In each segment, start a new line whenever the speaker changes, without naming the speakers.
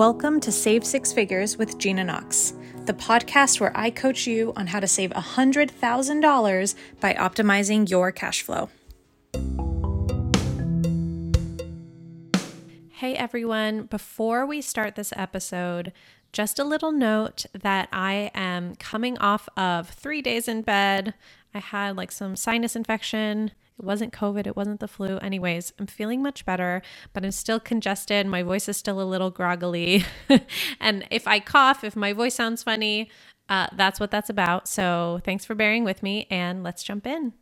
Welcome to Save Six Figures with Gina Knox, the podcast where I coach you on how to save $100,000 by optimizing your cash flow. Hey everyone, before we start this episode, just a little note that I am coming off of three days in bed. I had like some sinus infection it wasn't COVID, it wasn't the flu. Anyways, I'm feeling much better, but I'm still congested. My voice is still a little groggily. and if I cough, if my voice sounds funny, uh, that's what that's about. So thanks for bearing with me, and let's jump in.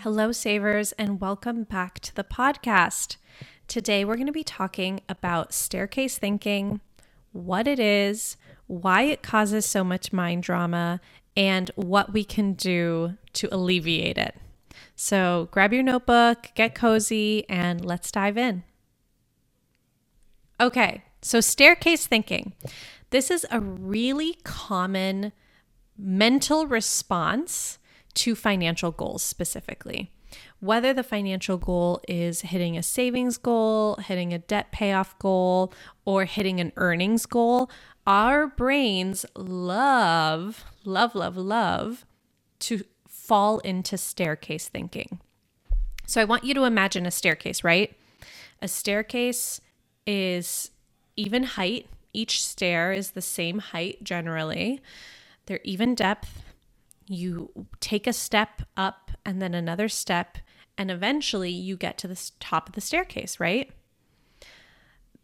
Hello, savers, and welcome back to the podcast. Today, we're going to be talking about staircase thinking, what it is, why it causes so much mind drama, and what we can do to alleviate it. So grab your notebook, get cozy, and let's dive in. Okay, so staircase thinking. This is a really common mental response to financial goals specifically. Whether the financial goal is hitting a savings goal, hitting a debt payoff goal, or hitting an earnings goal, our brains love, love, love, love to fall into staircase thinking. So I want you to imagine a staircase, right? A staircase is even height. Each stair is the same height generally. They're even depth. You take a step up and then another step, and eventually you get to the top of the staircase, right?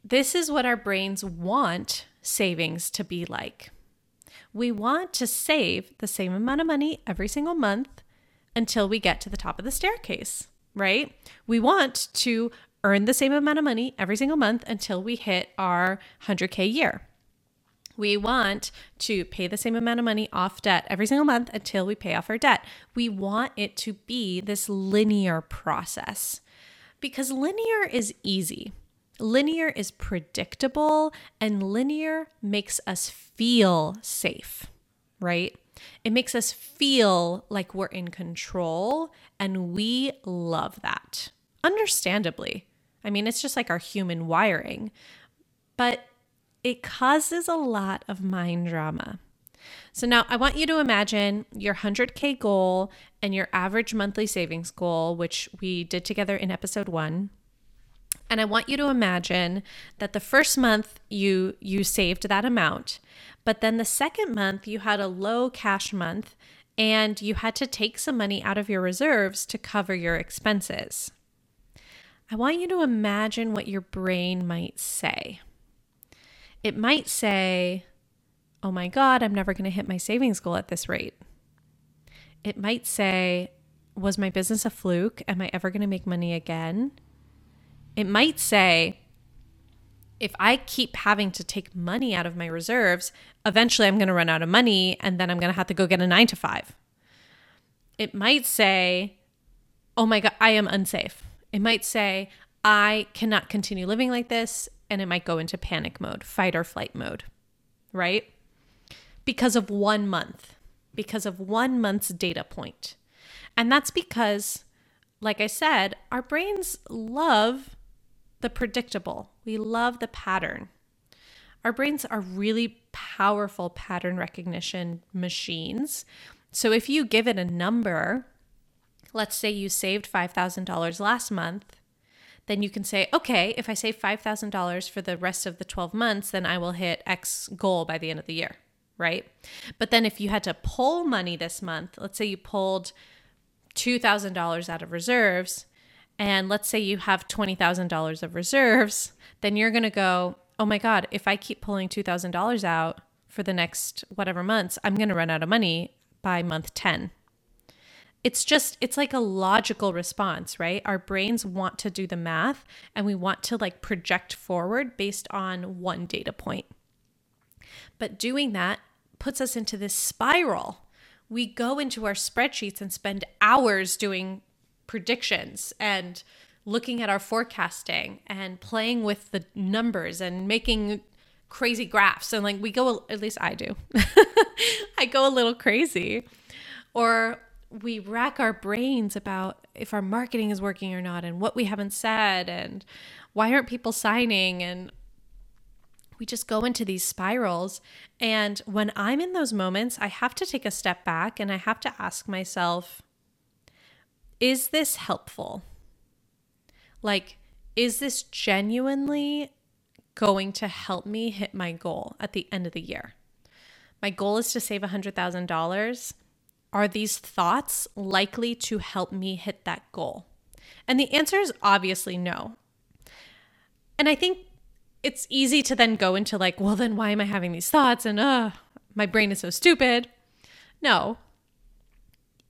This is what our brains want savings to be like. We want to save the same amount of money every single month until we get to the top of the staircase, right? We want to earn the same amount of money every single month until we hit our 100K year. We want to pay the same amount of money off debt every single month until we pay off our debt. We want it to be this linear process because linear is easy. Linear is predictable and linear makes us feel safe, right? It makes us feel like we're in control and we love that. Understandably. I mean, it's just like our human wiring, but it causes a lot of mind drama. So now I want you to imagine your 100K goal and your average monthly savings goal, which we did together in episode one. And I want you to imagine that the first month you you saved that amount, but then the second month you had a low cash month and you had to take some money out of your reserves to cover your expenses. I want you to imagine what your brain might say. It might say, "Oh my god, I'm never going to hit my savings goal at this rate." It might say, "Was my business a fluke? Am I ever going to make money again?" It might say, if I keep having to take money out of my reserves, eventually I'm going to run out of money and then I'm going to have to go get a nine to five. It might say, oh my God, I am unsafe. It might say, I cannot continue living like this. And it might go into panic mode, fight or flight mode, right? Because of one month, because of one month's data point. And that's because, like I said, our brains love the predictable. We love the pattern. Our brains are really powerful pattern recognition machines. So if you give it a number, let's say you saved $5,000 last month, then you can say, okay, if I save $5,000 for the rest of the 12 months, then I will hit X goal by the end of the year, right? But then if you had to pull money this month, let's say you pulled $2,000 out of reserves, and let's say you have $20,000 of reserves, then you're going to go, oh my God, if I keep pulling $2,000 out for the next whatever months, I'm going to run out of money by month 10. It's just, it's like a logical response, right? Our brains want to do the math and we want to like project forward based on one data point. But doing that puts us into this spiral. We go into our spreadsheets and spend hours doing predictions and looking at our forecasting and playing with the numbers and making crazy graphs and like we go at least I do. I go a little crazy. Or we rack our brains about if our marketing is working or not and what we haven't said and why aren't people signing and we just go into these spirals. And when I'm in those moments, I have to take a step back and I have to ask myself, is this helpful? Like, is this genuinely going to help me hit my goal at the end of the year? My goal is to save $100,000. Are these thoughts likely to help me hit that goal? And the answer is obviously no. And I think it's easy to then go into like, well, then why am I having these thoughts? And uh, my brain is so stupid. No,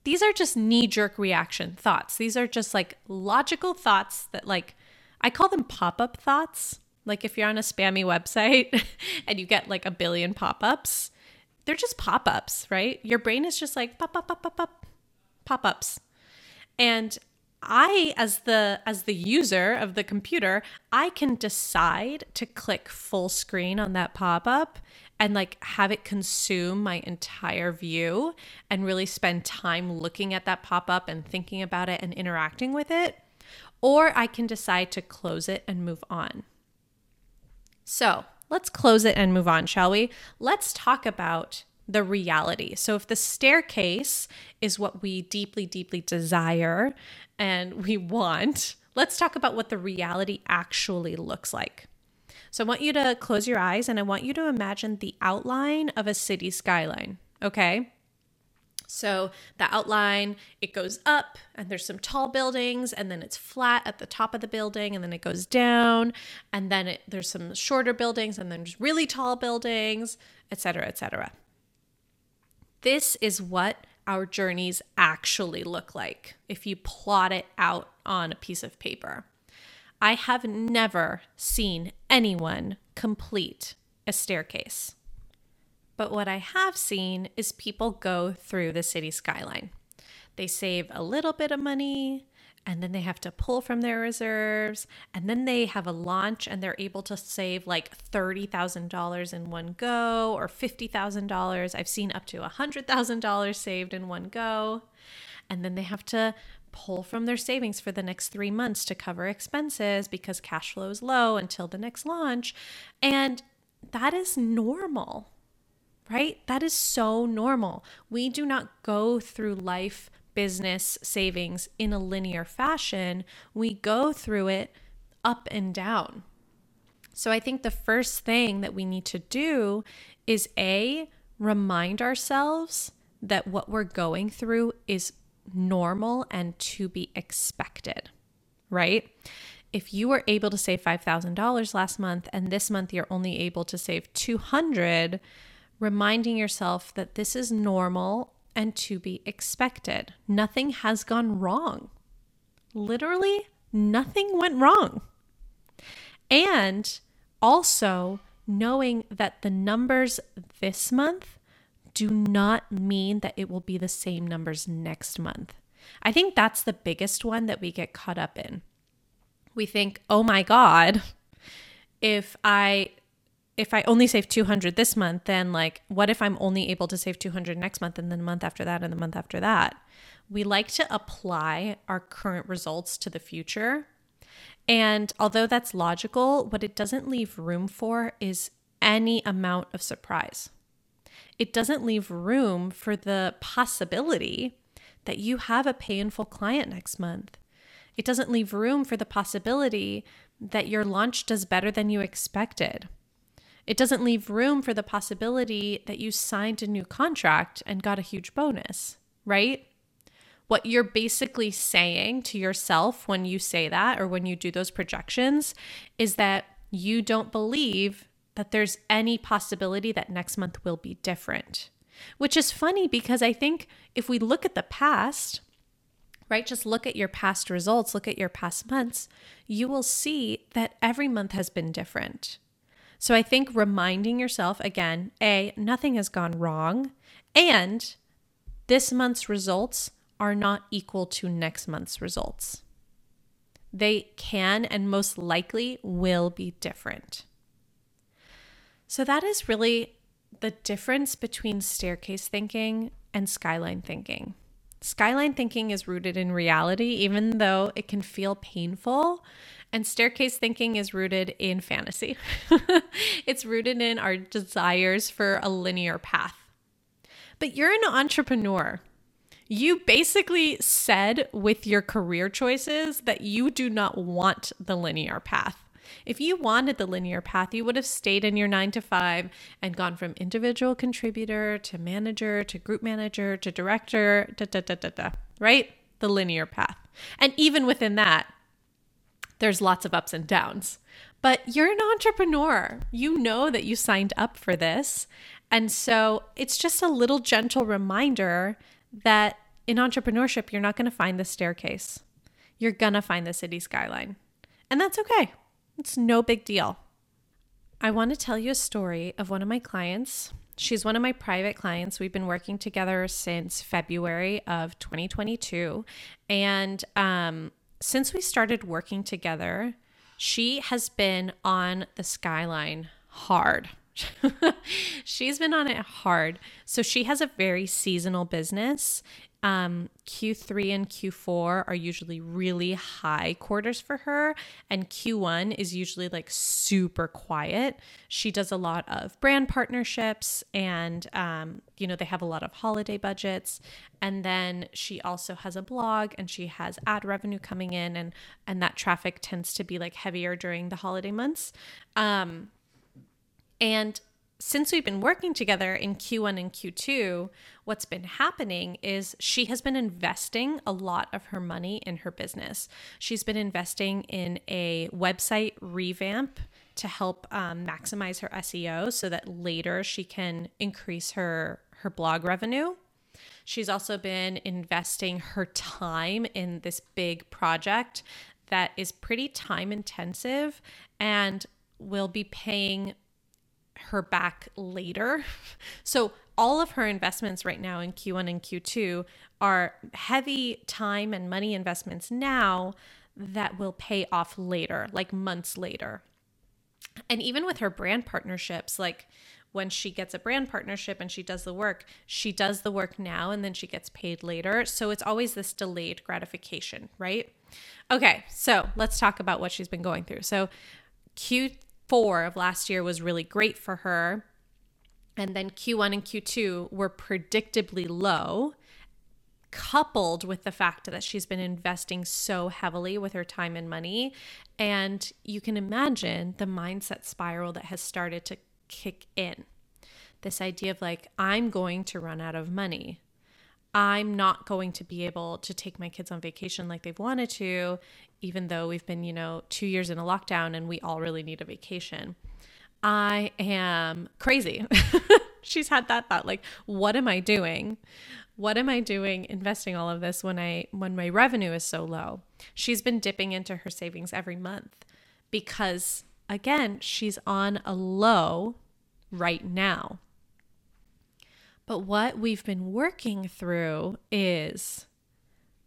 these are just knee jerk reaction thoughts. These are just like logical thoughts that, like, I call them pop up thoughts. Like, if you're on a spammy website and you get like a billion pop ups, they're just pop ups, right? Your brain is just like pop, pop, pop, pop, pop, pop ups. And I as the as the user of the computer, I can decide to click full screen on that pop-up and like have it consume my entire view and really spend time looking at that pop-up and thinking about it and interacting with it, or I can decide to close it and move on. So, let's close it and move on, shall we? Let's talk about the reality. So, if the staircase is what we deeply, deeply desire and we want, let's talk about what the reality actually looks like. So, I want you to close your eyes and I want you to imagine the outline of a city skyline, okay? So the outline, it goes up and there's some tall buildings and then it's flat at the top of the building and then it goes down and then it, there's some shorter buildings and then there's really tall buildings, etc., etc. This is what our journeys actually look like if you plot it out on a piece of paper. I have never seen anyone complete a staircase. But what I have seen is people go through the city skyline. They save a little bit of money, and then they have to pull from their reserves and then they have a launch and they're able to save like $30,000 in one go or $50,000. I've seen up to $100,000 saved in one go. And then they have to pull from their savings for the next 3 months to cover expenses because cash flow is low until the next launch. And that is normal. Right? That is so normal. We do not go through life business savings in a linear fashion, we go through it up and down. So I think the first thing that we need to do is A, remind ourselves that what we're going through is normal and to be expected, right? If you were able to save $5,000 last month and this month you're only able to save 200, reminding yourself that this is normal and to be expected. Nothing has gone wrong. Literally, nothing went wrong. And also knowing that the numbers this month do not mean that it will be the same numbers next month. I think that's the biggest one that we get caught up in. We think, oh my God, if I if I only save 200 this month, then like, what if I'm only able to save 200 next month and then the month after that and the month after that? We like to apply our current results to the future. And although that's logical, what it doesn't leave room for is any amount of surprise. It doesn't leave room for the possibility that you have a painful client next month. It doesn't leave room for the possibility that your launch does better than you expected it doesn't leave room for the possibility that you signed a new contract and got a huge bonus, right? What you're basically saying to yourself when you say that or when you do those projections is that you don't believe that there's any possibility that next month will be different. Which is funny because I think if we look at the past, right, just look at your past results, look at your past months, you will see that every month has been different. So I think reminding yourself again, A, nothing has gone wrong, and this month's results are not equal to next month's results. They can and most likely will be different. So that is really the difference between staircase thinking and skyline thinking. Skyline thinking is rooted in reality, even though it can feel painful. And staircase thinking is rooted in fantasy. it's rooted in our desires for a linear path. But you're an entrepreneur. You basically said with your career choices that you do not want the linear path. If you wanted the linear path, you would have stayed in your nine to five and gone from individual contributor to manager to group manager to director, da, da, da, da, da, right? The linear path. And even within that, there's lots of ups and downs. But you're an entrepreneur. You know that you signed up for this. And so it's just a little gentle reminder that in entrepreneurship, you're not going to find the staircase. You're going to find the city skyline. And that's okay. It's no big deal. I want to tell you a story of one of my clients. She's one of my private clients. We've been working together since February of 2022. And um, since we started working together, she has been on the skyline hard. She's been on it hard. So she has a very seasonal business um, Q3 and Q4 are usually really high quarters for her, and Q1 is usually like super quiet. She does a lot of brand partnerships, and um, you know, they have a lot of holiday budgets. And then she also has a blog and she has ad revenue coming in, and and that traffic tends to be like heavier during the holiday months. Um, and since we've been working together in Q1 and Q2, what's been happening is she has been investing a lot of her money in her business. She's been investing in a website revamp to help um, maximize her SEO so that later she can increase her her blog revenue. She's also been investing her time in this big project that is pretty time intensive and will be paying her back later. So all of her investments right now in Q1 and Q2 are heavy time and money investments now that will pay off later, like months later. And even with her brand partnerships, like when she gets a brand partnership and she does the work, she does the work now and then she gets paid later. So it's always this delayed gratification, right? Okay, so let's talk about what she's been going through. So Q Q4 of last year was really great for her. And then Q1 and Q2 were predictably low, coupled with the fact that she's been investing so heavily with her time and money. And you can imagine the mindset spiral that has started to kick in. This idea of like, I'm going to run out of money. I'm not going to be able to take my kids on vacation like they've wanted to even though we've been, you know, two years in a lockdown and we all really need a vacation. I am crazy. She's had that thought like, what am I doing? What am I doing investing all of this when I when my revenue is so low? She's been dipping into her savings every month because again, she's on a low right now. But what we've been working through is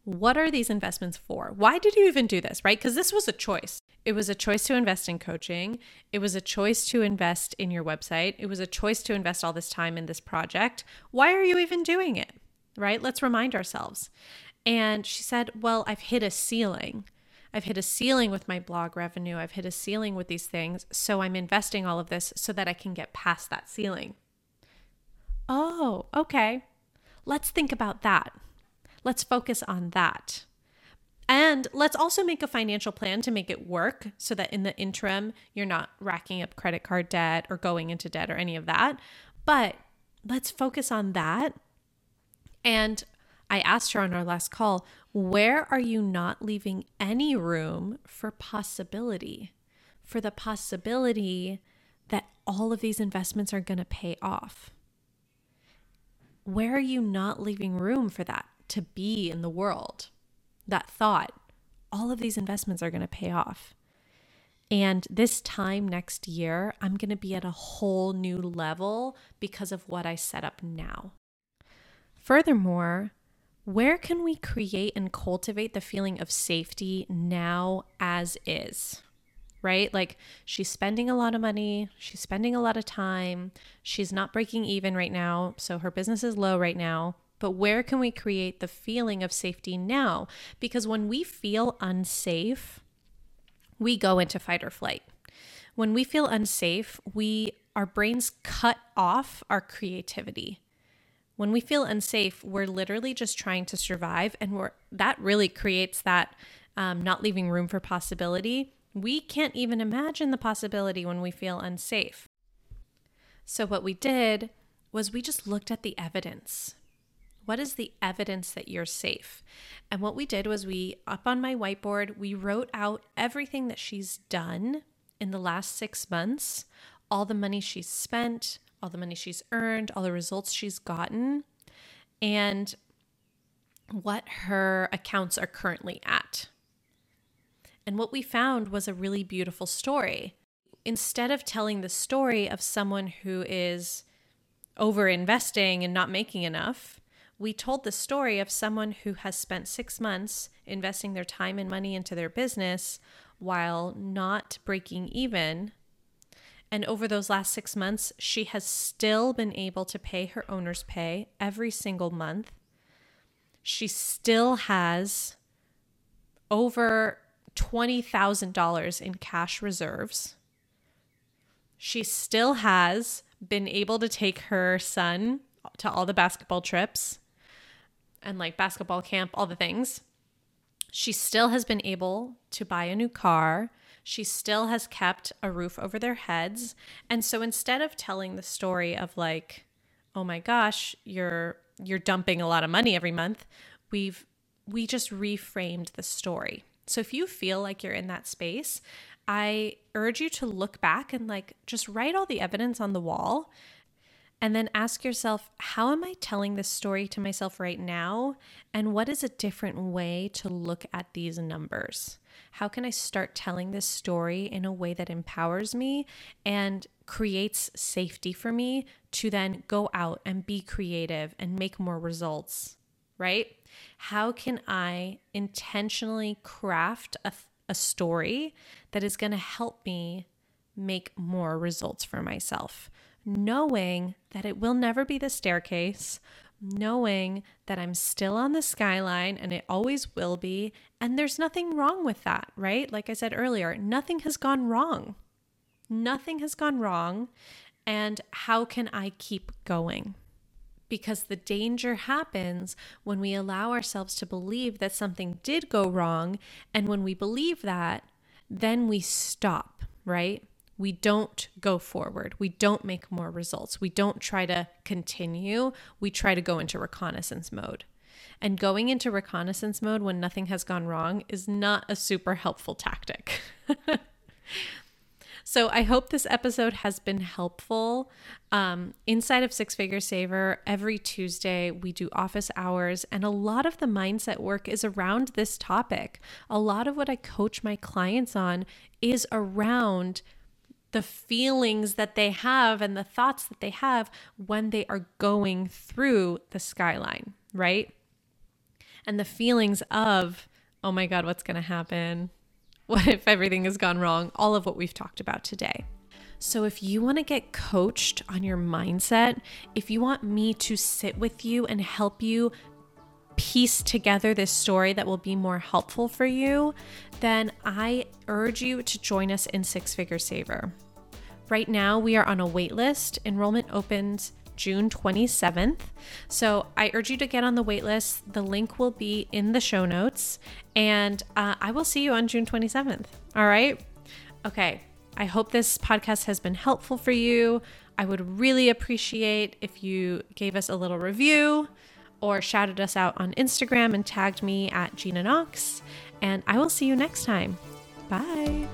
what are these investments for? Why did you even do this, right? Because this was a choice. It was a choice to invest in coaching. It was a choice to invest in your website. It was a choice to invest all this time in this project. Why are you even doing it, right? Let's remind ourselves. And she said, Well, I've hit a ceiling. I've hit a ceiling with my blog revenue. I've hit a ceiling with these things. So I'm investing all of this so that I can get past that ceiling. Oh, okay. Let's think about that. Let's focus on that. And let's also make a financial plan to make it work so that in the interim, you're not racking up credit card debt or going into debt or any of that. But let's focus on that. And I asked her on our last call, where are you not leaving any room for possibility? For the possibility that all of these investments are going to pay off? Where are you not leaving room for that? to be in the world, that thought, all of these investments are going to pay off. And this time next year, I'm going to be at a whole new level because of what I set up now. Furthermore, where can we create and cultivate the feeling of safety now as is? Right? Like she's spending a lot of money, she's spending a lot of time, she's not breaking even right now, so her business is low right now but where can we create the feeling of safety now? Because when we feel unsafe, we go into fight or flight. When we feel unsafe, we our brains cut off our creativity. When we feel unsafe, we're literally just trying to survive, and we're that really creates that um, not leaving room for possibility. We can't even imagine the possibility when we feel unsafe. So, what we did was we just looked at the evidence. What is the evidence that you're safe? And what we did was we, up on my whiteboard, we wrote out everything that she's done in the last six months, all the money she's spent, all the money she's earned, all the results she's gotten, and what her accounts are currently at. And what we found was a really beautiful story. Instead of telling the story of someone who is over investing and not making enough, we told the story of someone who has spent six months investing their time and money into their business while not breaking even. And over those last six months, she has still been able to pay her owner's pay every single month. She still has over $20,000 in cash reserves. She still has been able to take her son to all the basketball trips and like basketball camp, all the things. She still has been able to buy a new car. She still has kept a roof over their heads. And so instead of telling the story of like, oh my gosh, you're you're dumping a lot of money every month, we've we just reframed the story. So if you feel like you're in that space, I urge you to look back and like just write all the evidence on the wall and then ask yourself, how am I telling this story to myself right now? And what is a different way to look at these numbers? How can I start telling this story in a way that empowers me and creates safety for me to then go out and be creative and make more results, right? How can I intentionally craft a, a story that is going to help me make more results for myself? Knowing that it will never be the staircase, knowing that I'm still on the skyline and it always will be. And there's nothing wrong with that, right? Like I said earlier, nothing has gone wrong. Nothing has gone wrong. And how can I keep going? Because the danger happens when we allow ourselves to believe that something did go wrong. And when we believe that, then we stop, right? We don't go forward. We don't make more results. We don't try to continue. We try to go into reconnaissance mode. And going into reconnaissance mode when nothing has gone wrong is not a super helpful tactic. So I hope this episode has been helpful. Um, inside of Six Figure Saver, every Tuesday we do office hours, and a lot of the mindset work is around this topic. A lot of what I coach my clients on is around the feelings that they have and the thoughts that they have when they are going through the skyline, right? And the feelings of, oh my God, what's going to happen? What if everything has gone wrong? All of what we've talked about today. So, if you want to get coached on your mindset, if you want me to sit with you and help you piece together this story that will be more helpful for you, then I urge you to join us in Six Figure Saver. Right now, we are on a wait list. Enrollment opens June 27th. So I urge you to get on the waitlist. The link will be in the show notes, and uh, I will see you on June 27th. All right. Okay. I hope this podcast has been helpful for you. I would really appreciate if you gave us a little review or shouted us out on Instagram and tagged me at Gina Knox. And I will see you next time. Bye.